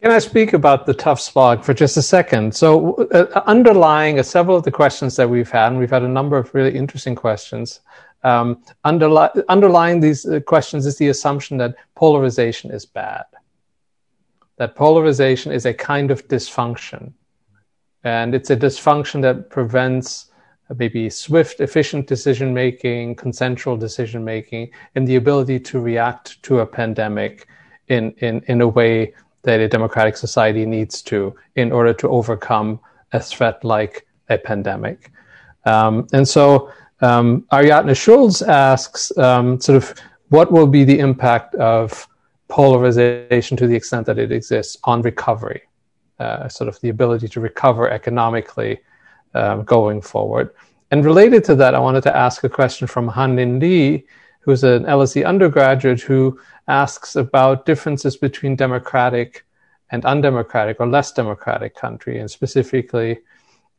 Can I speak about the tough slog for just a second? So, uh, underlying several of the questions that we've had, and we've had a number of really interesting questions, um, underli- underlying these uh, questions is the assumption that polarization is bad, that polarization is a kind of dysfunction. And it's a dysfunction that prevents maybe swift, efficient decision making, consensual decision making, and the ability to react to a pandemic in, in, in a way that a democratic society needs to in order to overcome a threat like a pandemic. Um, and so um, Ariadne Schulz asks um, sort of what will be the impact of polarization to the extent that it exists on recovery, uh, sort of the ability to recover economically um, going forward. And related to that, I wanted to ask a question from Han-Lin Lee, who's an LSE undergraduate who asks about differences between democratic and undemocratic or less democratic country. And specifically,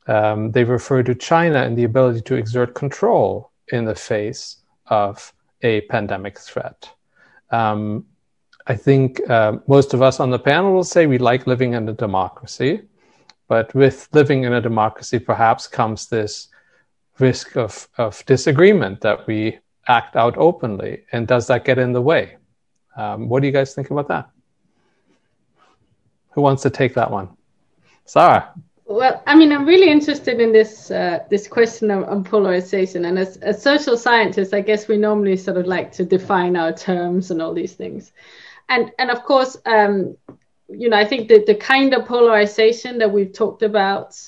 um, they refer to China and the ability to exert control in the face of a pandemic threat. Um, I think uh, most of us on the panel will say we like living in a democracy. But with living in a democracy, perhaps comes this risk of, of disagreement that we act out openly. And does that get in the way? Um, what do you guys think about that? Who wants to take that one? Sarah. Well, I mean, I'm really interested in this uh, this question of, of polarization, and as, as social scientists, I guess we normally sort of like to define our terms and all these things, and and of course, um, you know, I think that the kind of polarization that we've talked about,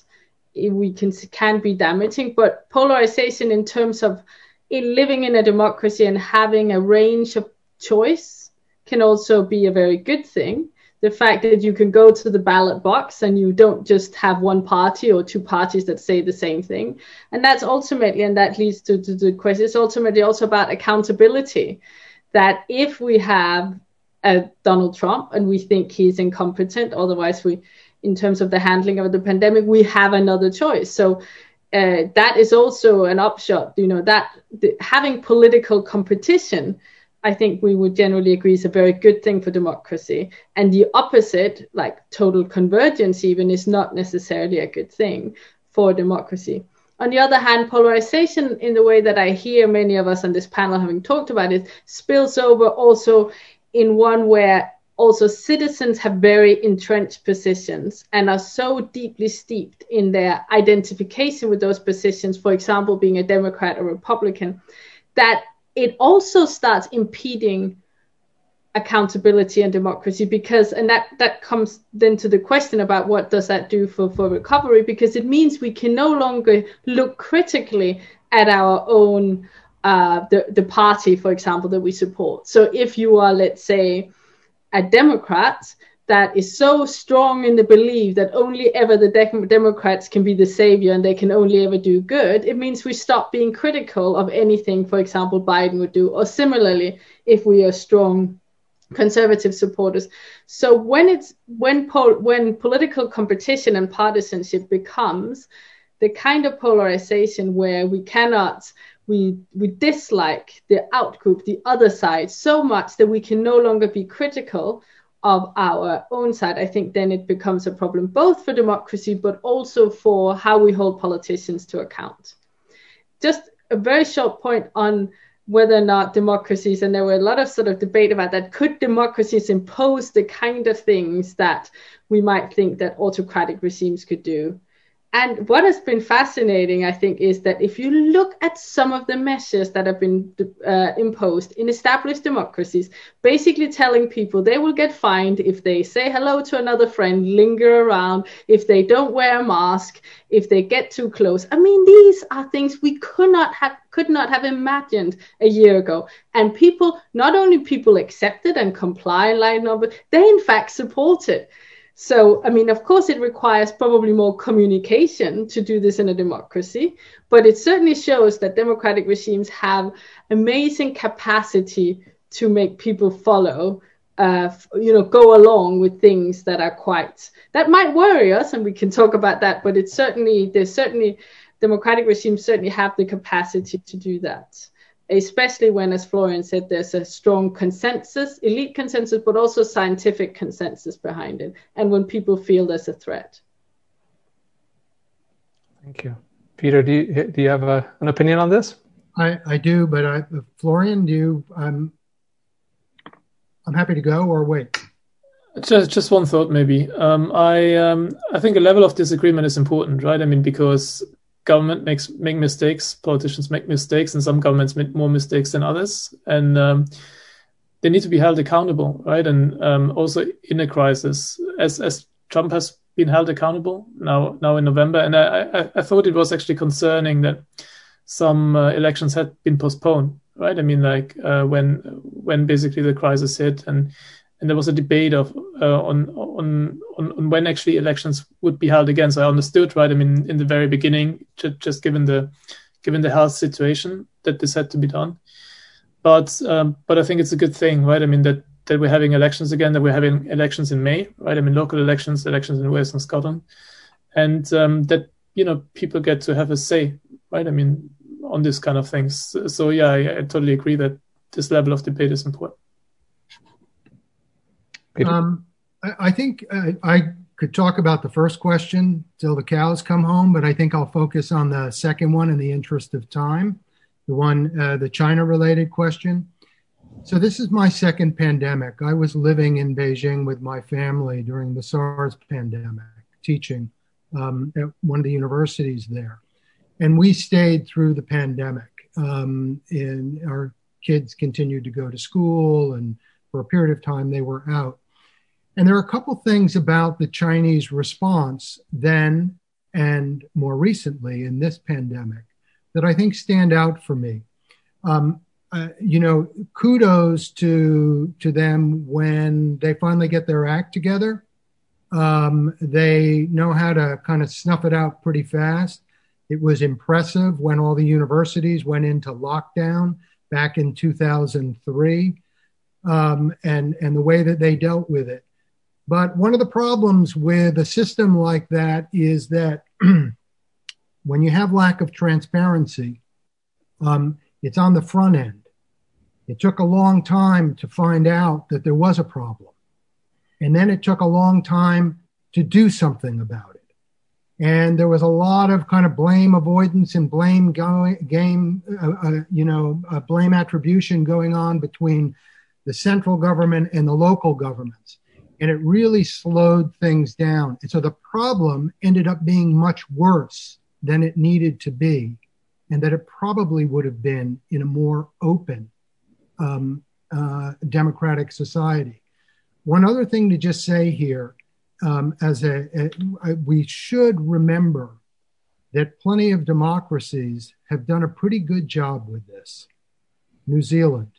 eh, we can can be damaging. But polarization in terms of in living in a democracy and having a range of choice can also be a very good thing. The fact that you can go to the ballot box and you don't just have one party or two parties that say the same thing. And that's ultimately, and that leads to, to the question, it's ultimately also about accountability. That if we have Donald Trump, and we think he's incompetent. Otherwise, we, in terms of the handling of the pandemic, we have another choice. So uh, that is also an upshot. You know that the, having political competition, I think we would generally agree is a very good thing for democracy. And the opposite, like total convergence, even is not necessarily a good thing for democracy. On the other hand, polarization, in the way that I hear many of us on this panel having talked about it, spills over also in one where also citizens have very entrenched positions and are so deeply steeped in their identification with those positions, for example, being a Democrat or Republican, that it also starts impeding accountability and democracy because and that that comes then to the question about what does that do for for recovery? Because it means we can no longer look critically at our own uh, the, the party, for example, that we support. So if you are, let's say, a Democrat that is so strong in the belief that only ever the de- Democrats can be the savior and they can only ever do good, it means we stop being critical of anything, for example, Biden would do. Or similarly, if we are strong conservative supporters. So when it's when pol- when political competition and partisanship becomes the kind of polarization where we cannot we we dislike the outgroup, the other side, so much that we can no longer be critical of our own side. I think then it becomes a problem both for democracy but also for how we hold politicians to account. Just a very short point on whether or not democracies, and there were a lot of sort of debate about that, could democracies impose the kind of things that we might think that autocratic regimes could do? And what has been fascinating, I think, is that if you look at some of the measures that have been uh, imposed in established democracies, basically telling people they will get fined if they say hello to another friend, linger around, if they don't wear a mask, if they get too close. I mean, these are things we could not have could not have imagined a year ago. And people, not only people accepted and comply, like no, but they in fact support it. So, I mean, of course, it requires probably more communication to do this in a democracy, but it certainly shows that democratic regimes have amazing capacity to make people follow, uh, you know, go along with things that are quite, that might worry us, and we can talk about that, but it's certainly, there's certainly, democratic regimes certainly have the capacity to do that especially when, as Florian said, there's a strong consensus, elite consensus, but also scientific consensus behind it, and when people feel there's a threat. Thank you. Peter, do you, do you have a, an opinion on this? I, I do, but I, Florian, do you, I'm, I'm happy to go or wait. Just, just one thought, maybe. Um, I, um, I think a level of disagreement is important, right? I mean, because government makes make mistakes, politicians make mistakes, and some governments make more mistakes than others, and um, they need to be held accountable, right? And um, also in a crisis, as as Trump has been held accountable now now in November, and I I, I thought it was actually concerning that some uh, elections had been postponed, right? I mean, like uh, when when basically the crisis hit and and there was a debate of uh, on, on on when actually elections would be held again. So I understood, right? I mean, in the very beginning, just, just given the given the health situation, that this had to be done. But um, but I think it's a good thing, right? I mean that that we're having elections again, that we're having elections in May, right? I mean local elections, elections in Wales and Scotland, and um, that you know people get to have a say, right? I mean on this kind of things. So yeah, I, I totally agree that this level of debate is important. Um, I, think uh, I could talk about the first question till the cows come home, but I think I'll focus on the second one in the interest of time, the one, uh, the China related question. So, this is my second pandemic. I was living in Beijing with my family during the SARS pandemic, teaching um, at one of the universities there. And we stayed through the pandemic. Um, and our kids continued to go to school, and for a period of time, they were out. And there are a couple things about the Chinese response then and more recently in this pandemic that I think stand out for me. Um, uh, you know, kudos to to them when they finally get their act together. Um, they know how to kind of snuff it out pretty fast. It was impressive when all the universities went into lockdown back in 2003, um, and and the way that they dealt with it. But one of the problems with a system like that is that when you have lack of transparency, um, it's on the front end. It took a long time to find out that there was a problem. And then it took a long time to do something about it. And there was a lot of kind of blame avoidance and blame going, game, uh, uh, you know, uh, blame attribution going on between the central government and the local governments and it really slowed things down. And so the problem ended up being much worse than it needed to be, and that it probably would have been in a more open um, uh, democratic society. One other thing to just say here, um, as a, a, we should remember that plenty of democracies have done a pretty good job with this. New Zealand,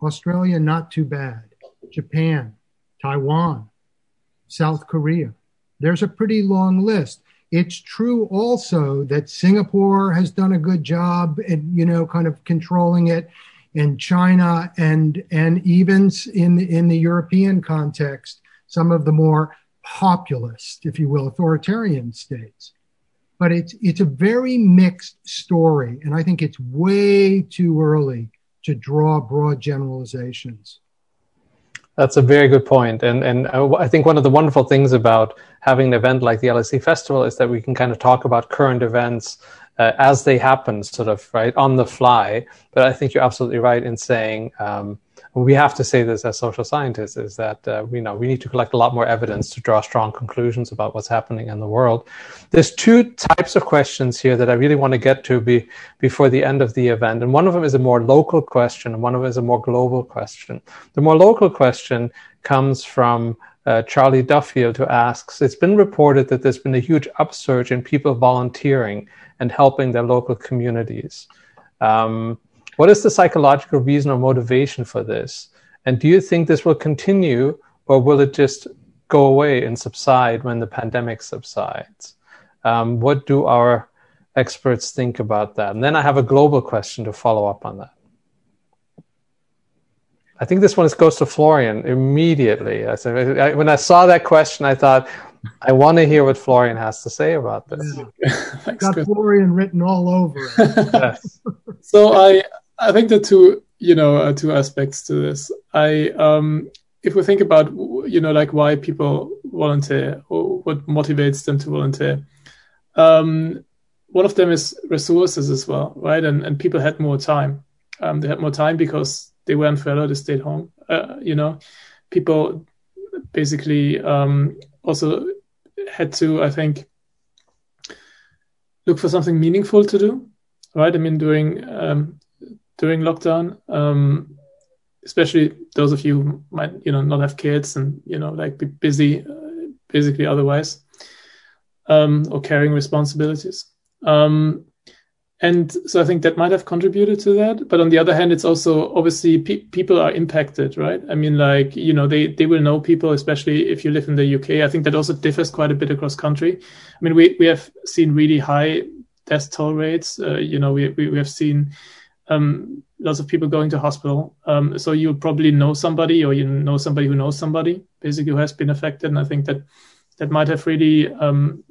Australia, not too bad. Japan, Taiwan, South Korea. There's a pretty long list. It's true also that Singapore has done a good job at, you know, kind of controlling it, and China and and even in in the European context, some of the more populist, if you will, authoritarian states. But it's it's a very mixed story, and I think it's way too early to draw broad generalizations. That's a very good point. And, and I think one of the wonderful things about having an event like the LSE Festival is that we can kind of talk about current events uh, as they happen, sort of right on the fly. But I think you're absolutely right in saying um, we have to say this as social scientists is that uh, we know we need to collect a lot more evidence to draw strong conclusions about what's happening in the world. There's two types of questions here that I really want to get to be, before the end of the event, and one of them is a more local question, and one of them is a more global question. The more local question comes from uh, Charlie Duffield, who asks It's been reported that there's been a huge upsurge in people volunteering and helping their local communities. Um, what is the psychological reason or motivation for this? And do you think this will continue or will it just go away and subside when the pandemic subsides? Um, what do our experts think about that? And then I have a global question to follow up on that. I think this one goes to Florian immediately. I said, I, when I saw that question, I thought, I want to hear what Florian has to say about this. Yeah. Thanks, Got Chris. Florian written all over it. yes. So I, I think the two, you know, uh, two aspects to this. I, um, if we think about, you know, like why people volunteer or what motivates them to volunteer, um, one of them is resources as well, right? And and people had more time. Um, they had more time because they weren't furloughed; they stayed home. Uh, you know, people basically um, also had to, I think, look for something meaningful to do, right? I mean, during um, during lockdown, um, especially those of you might, you know, not have kids and you know, like be busy, uh, basically otherwise, um, or carrying responsibilities. Um, and so I think that might have contributed to that. But on the other hand, it's also obviously pe- people are impacted, right? I mean, like you know, they they will know people, especially if you live in the UK. I think that also differs quite a bit across country. I mean, we we have seen really high death toll rates. Uh, you know, we, we we have seen um, lots of people going to hospital. Um, so you probably know somebody, or you know somebody who knows somebody, basically who has been affected. And I think that that might have really, um,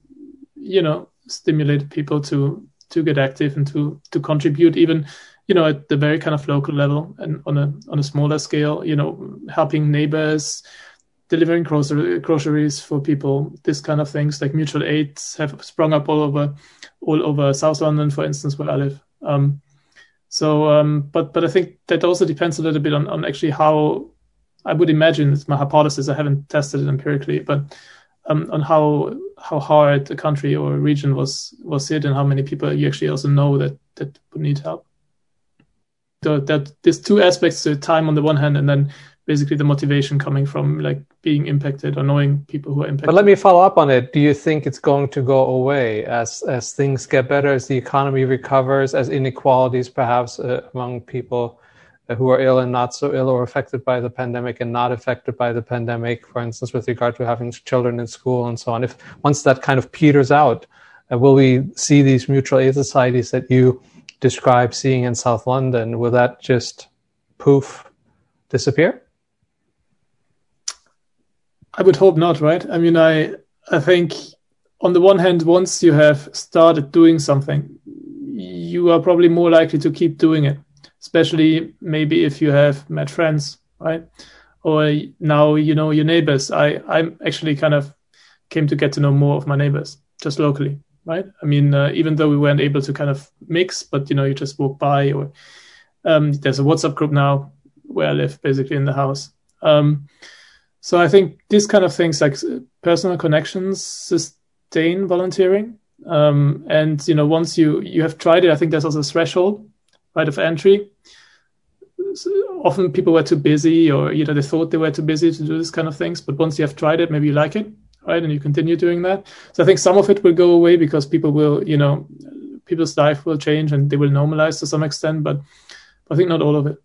you know, stimulated people to to get active and to to contribute even you know at the very kind of local level and on a on a smaller scale you know helping neighbors delivering grocery, groceries for people this kind of things like mutual aids have sprung up all over all over south london for instance where i live um, so um, but but i think that also depends a little bit on, on actually how i would imagine it's my hypothesis i haven't tested it empirically but um, on how how hard a country or a region was was hit and how many people you actually also know that that would need help. So that there's two aspects to time on the one hand, and then basically the motivation coming from like being impacted or knowing people who are impacted. But let me follow up on it. Do you think it's going to go away as as things get better, as the economy recovers, as inequalities perhaps uh, among people who are ill and not so ill or affected by the pandemic and not affected by the pandemic, for instance, with regard to having children in school and so on. If once that kind of peters out, uh, will we see these mutual aid societies that you describe seeing in South London? Will that just poof disappear? I would hope not, right? I mean, I I think on the one hand, once you have started doing something, you are probably more likely to keep doing it especially maybe if you have met friends, right? Or now you know your neighbors. I I'm actually kind of came to get to know more of my neighbors just locally, right? I mean, uh, even though we weren't able to kind of mix, but you know, you just walk by, or um, there's a WhatsApp group now where I live, basically in the house. Um, so I think these kind of things like personal connections sustain volunteering. Um, and you know, once you you have tried it, I think there's also a threshold right of entry. So often people were too busy, or you know they thought they were too busy to do this kind of things. But once you have tried it, maybe you like it, right, and you continue doing that. So I think some of it will go away because people will, you know, people's life will change and they will normalize to some extent. But I think not all of it.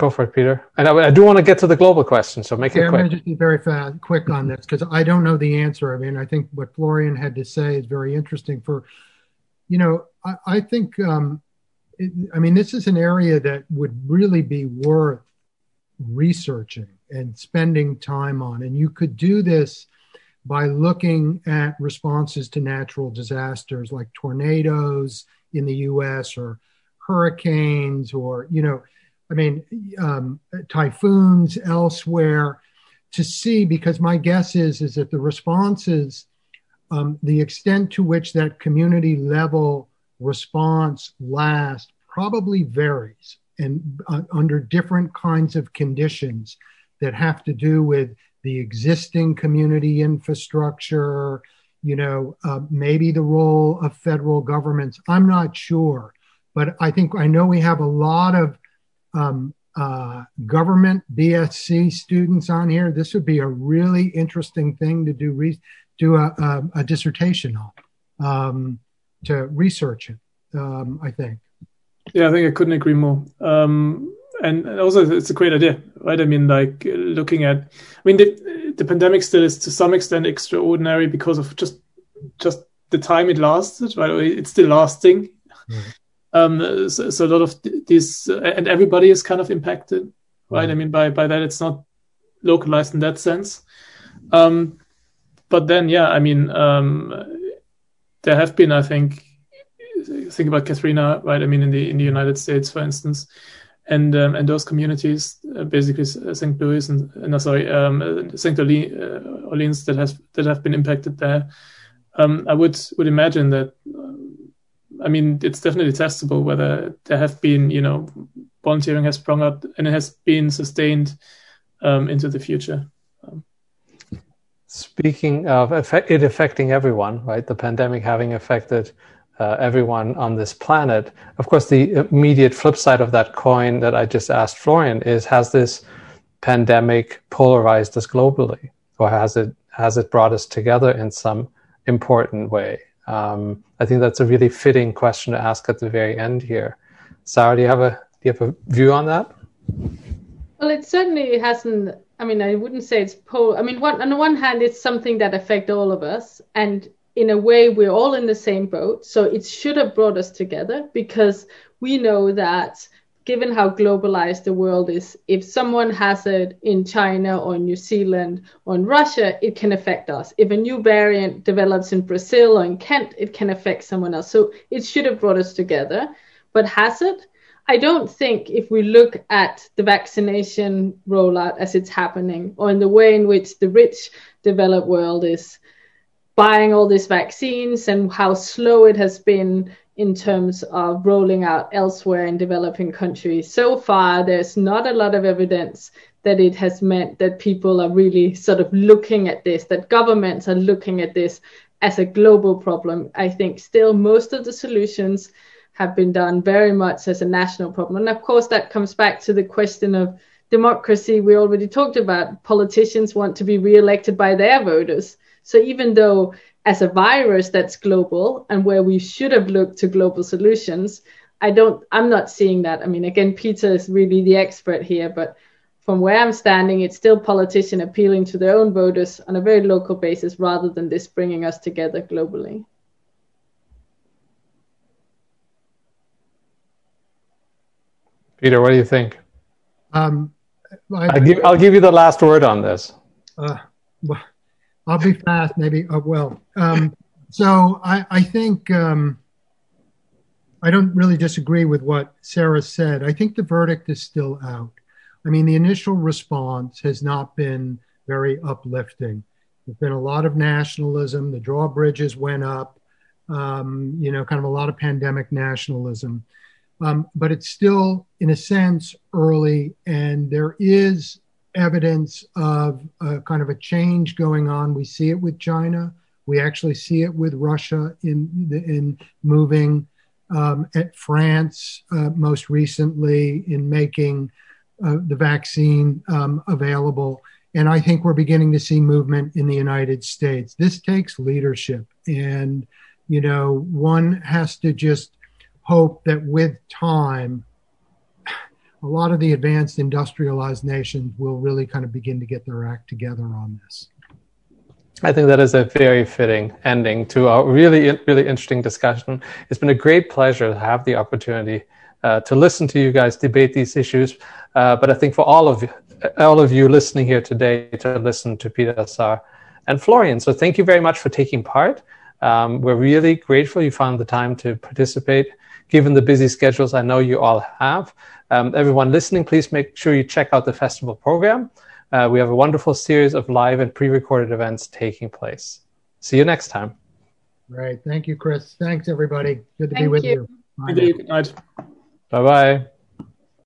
Go for it, Peter. And I, I do want to get to the global question, so make yeah, it quick. I'm going to just be very fast, quick on this because I don't know the answer. I mean, I think what Florian had to say is very interesting for you know, I, I think, um, it, I mean, this is an area that would really be worth researching and spending time on. And you could do this by looking at responses to natural disasters like tornadoes in the US or hurricanes or, you know, I mean, um, typhoons elsewhere to see, because my guess is, is that the responses um, the extent to which that community level response lasts probably varies and uh, under different kinds of conditions that have to do with the existing community infrastructure, you know, uh, maybe the role of federal governments. I'm not sure, but I think I know we have a lot of um, uh, government BSc students on here. This would be a really interesting thing to do re- do a, a, a, dissertation on um, to research it. Um, I think. Yeah, I think I couldn't agree more. Um, and also, it's a great idea, right? I mean, like looking at, I mean, the, the pandemic still is to some extent extraordinary because of just just the time it lasted, right? It's still lasting. Mm. Um, so, so, a lot of this, uh, and everybody is kind of impacted, right? Mm. I mean, by by that, it's not localized in that sense. Um, but then, yeah, I mean, um, there have been, I think, think about Katrina, right? I mean, in the in the United States, for instance, and um, and those communities, uh, basically St. Louis and uh, no, sorry, um, St. Orleans, uh, Orleans, that has that have been impacted there. Um, I would would imagine that. I mean, it's definitely testable whether there have been, you know, volunteering has sprung up and it has been sustained um, into the future. Um, Speaking of it affecting everyone, right? The pandemic having affected uh, everyone on this planet. Of course, the immediate flip side of that coin that I just asked Florian is: Has this pandemic polarized us globally, or has it has it brought us together in some important way? Um, I think that's a really fitting question to ask at the very end here. Sarah, do you have a do you have a view on that? Well, it certainly hasn't. I mean, I wouldn't say it's pol. I mean, one, on the one hand, it's something that affects all of us, and in a way we're all in the same boat so it should have brought us together because we know that given how globalized the world is if someone has it in china or new zealand or in russia it can affect us. If a new variant develops in brazil or in kent it can affect someone else. So it should have brought us together. But has it? I don't think if we look at the vaccination rollout as it's happening, or in the way in which the rich developed world is buying all these vaccines and how slow it has been in terms of rolling out elsewhere in developing countries. So far, there's not a lot of evidence that it has meant that people are really sort of looking at this, that governments are looking at this as a global problem. I think still most of the solutions have been done very much as a national problem. And of course, that comes back to the question of democracy we already talked about. Politicians want to be re-elected by their voters. So even though as a virus that's global and where we should have looked to global solutions, I don't I'm not seeing that. I mean again Peter is really the expert here, but from where I'm standing, it's still politicians appealing to their own voters on a very local basis rather than this bringing us together globally. Peter, what do you think? Um, I, will give, I'll give you the last word on this. Uh, well, I'll be fast, maybe. Uh, well, um, so I, I think um, I don't really disagree with what Sarah said. I think the verdict is still out. I mean, the initial response has not been very uplifting. There's been a lot of nationalism. The drawbridges went up. Um, you know, kind of a lot of pandemic nationalism. Um, but it's still, in a sense, early, and there is evidence of a kind of a change going on. We see it with China. We actually see it with Russia in in moving um, at France uh, most recently in making uh, the vaccine um, available. And I think we're beginning to see movement in the United States. This takes leadership. And, you know, one has to just hope that with time, a lot of the advanced industrialized nations will really kind of begin to get their act together on this. I think that is a very fitting ending to a really, really interesting discussion. It's been a great pleasure to have the opportunity uh, to listen to you guys debate these issues. Uh, but I think for all of you, all of you listening here today, to listen to Peter Assar and Florian. So thank you very much for taking part. Um, we're really grateful you found the time to participate, given the busy schedules I know you all have. Um, everyone listening, please make sure you check out the festival program. Uh, we have a wonderful series of live and pre recorded events taking place. See you next time. Right. Thank you, Chris. Thanks, everybody. Good to Thank be with you. you. Good night. Bye bye.